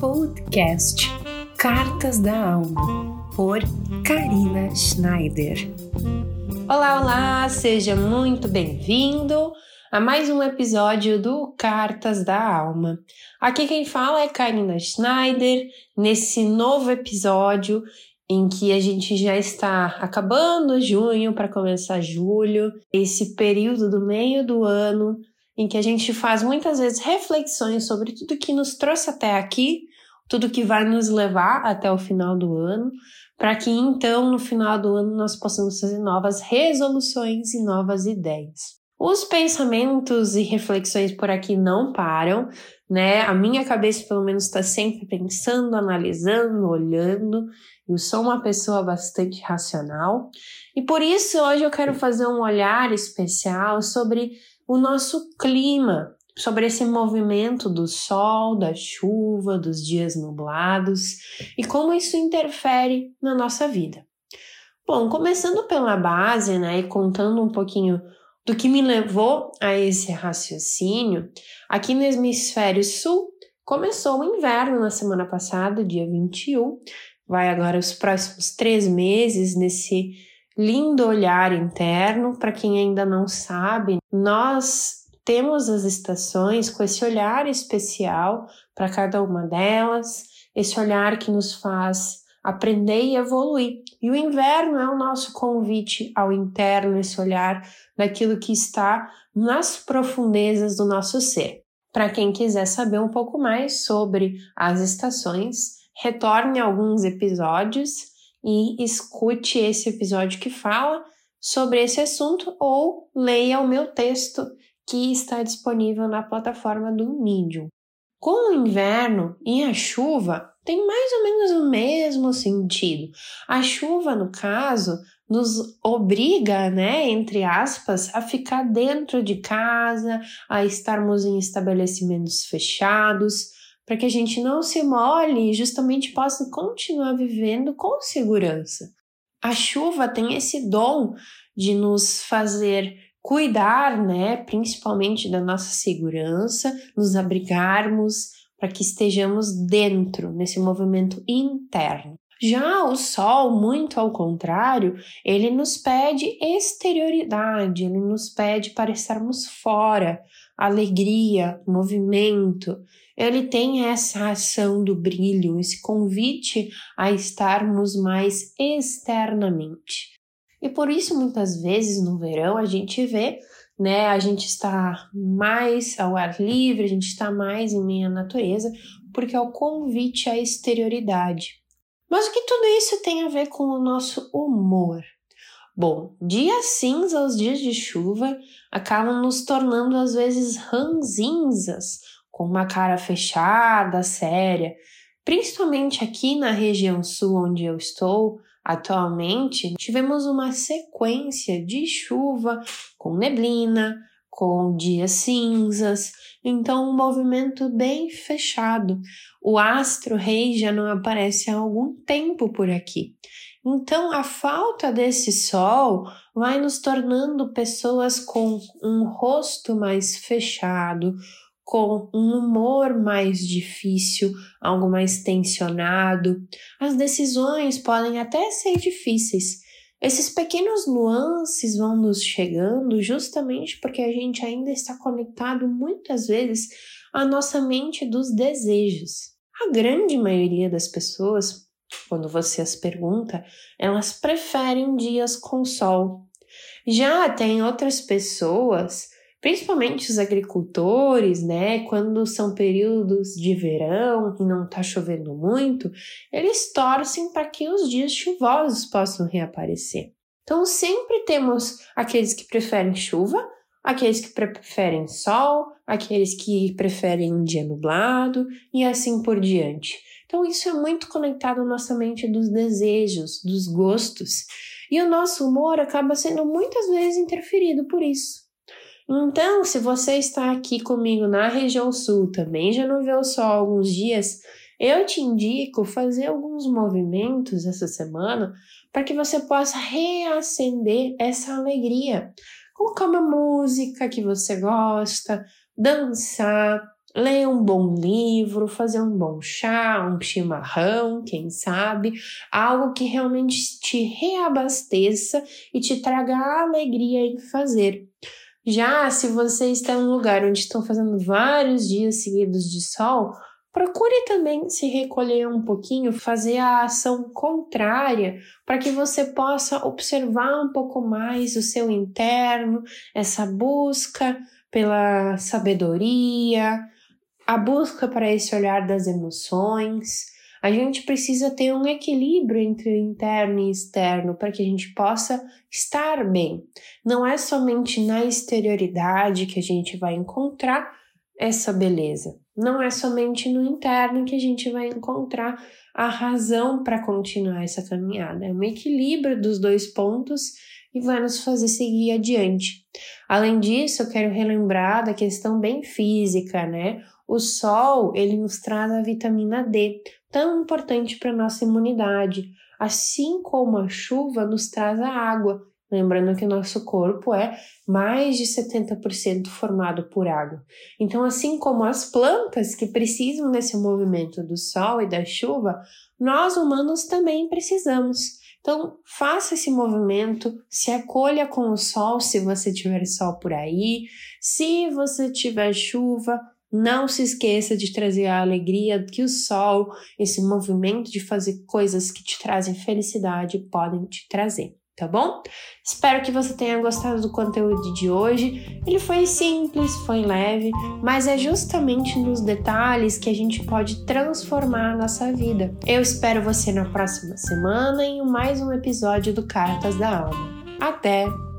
podcast Cartas da Alma, por Karina Schneider. Olá, olá, seja muito bem-vindo a mais um episódio do Cartas da Alma. Aqui quem fala é Karina Schneider, nesse novo episódio em que a gente já está acabando junho para começar julho, esse período do meio do ano em que a gente faz muitas vezes reflexões sobre tudo que nos trouxe até aqui, tudo que vai nos levar até o final do ano, para que então no final do ano nós possamos fazer novas resoluções e novas ideias. Os pensamentos e reflexões por aqui não param, né? A minha cabeça, pelo menos, está sempre pensando, analisando, olhando. Eu sou uma pessoa bastante racional e por isso hoje eu quero fazer um olhar especial sobre o nosso clima, sobre esse movimento do sol, da chuva, dos dias nublados e como isso interfere na nossa vida. Bom, começando pela base, né, e contando um pouquinho do que me levou a esse raciocínio, aqui no hemisfério sul começou o inverno na semana passada, dia 21, vai agora os próximos três meses nesse lindo olhar interno. Para quem ainda não sabe, nós temos as estações com esse olhar especial para cada uma delas, esse olhar que nos faz aprender e evoluir. E o inverno é o nosso convite ao interno, esse olhar daquilo que está nas profundezas do nosso ser. Para quem quiser saber um pouco mais sobre as estações, retorne a alguns episódios e escute esse episódio que fala sobre esse assunto ou leia o meu texto que está disponível na plataforma do Medium. Com o inverno e a chuva, tem mais ou menos o mesmo sentido. A chuva, no caso, nos obriga, né, entre aspas, a ficar dentro de casa, a estarmos em estabelecimentos fechados, para que a gente não se molhe e justamente possa continuar vivendo com segurança. A chuva tem esse dom de nos fazer cuidar, né, principalmente da nossa segurança, nos abrigarmos para que estejamos dentro nesse movimento interno. Já o sol, muito ao contrário, ele nos pede exterioridade, ele nos pede para estarmos fora, alegria, movimento, ele tem essa ação do brilho, esse convite a estarmos mais externamente. E por isso, muitas vezes no verão, a gente vê, né, a gente está mais ao ar livre, a gente está mais em meia natureza, porque é o convite à exterioridade. Mas o que tudo isso tem a ver com o nosso humor? Bom, dias cinzas, dias de chuva, acabam nos tornando às vezes ranzinzas com uma cara fechada, séria. Principalmente aqui na região sul onde eu estou atualmente, tivemos uma sequência de chuva com neblina, com dias cinzas, então um movimento bem fechado. O astro rei já não aparece há algum tempo por aqui. Então a falta desse sol vai nos tornando pessoas com um rosto mais fechado, com um humor mais difícil, algo mais tensionado. As decisões podem até ser difíceis. Esses pequenos nuances vão nos chegando justamente porque a gente ainda está conectado muitas vezes à nossa mente dos desejos. A grande maioria das pessoas, quando você as pergunta, elas preferem dias com sol. Já tem outras pessoas principalmente os agricultores, né, quando são períodos de verão e não está chovendo muito, eles torcem para que os dias chuvosos possam reaparecer. Então, sempre temos aqueles que preferem chuva, aqueles que preferem sol, aqueles que preferem dia nublado e assim por diante. Então, isso é muito conectado à nossa mente dos desejos, dos gostos, e o nosso humor acaba sendo muitas vezes interferido por isso. Então, se você está aqui comigo na região sul, também já não vê o sol há alguns dias, eu te indico fazer alguns movimentos essa semana para que você possa reacender essa alegria. Colocar uma música que você gosta, dançar, ler um bom livro, fazer um bom chá, um chimarrão, quem sabe, algo que realmente te reabasteça e te traga alegria em fazer. Já se você está em um lugar onde estão fazendo vários dias seguidos de sol, procure também se recolher um pouquinho, fazer a ação contrária, para que você possa observar um pouco mais o seu interno, essa busca pela sabedoria, a busca para esse olhar das emoções. A gente precisa ter um equilíbrio entre o interno e externo para que a gente possa estar bem. Não é somente na exterioridade que a gente vai encontrar essa beleza. Não é somente no interno que a gente vai encontrar a razão para continuar essa caminhada. É um equilíbrio dos dois pontos e vai nos fazer seguir adiante. Além disso, eu quero relembrar da questão bem física, né? O sol, ele nos traz a vitamina D, tão importante para nossa imunidade, assim como a chuva nos traz a água. Lembrando que o nosso corpo é mais de 70% formado por água. Então, assim como as plantas que precisam desse movimento do sol e da chuva, nós humanos também precisamos. Então, faça esse movimento, se acolha com o sol se você tiver sol por aí. Se você tiver chuva, não se esqueça de trazer a alegria que o sol, esse movimento de fazer coisas que te trazem felicidade, podem te trazer, tá bom? Espero que você tenha gostado do conteúdo de hoje. Ele foi simples, foi leve, mas é justamente nos detalhes que a gente pode transformar a nossa vida. Eu espero você na próxima semana em mais um episódio do Cartas da Alma. Até!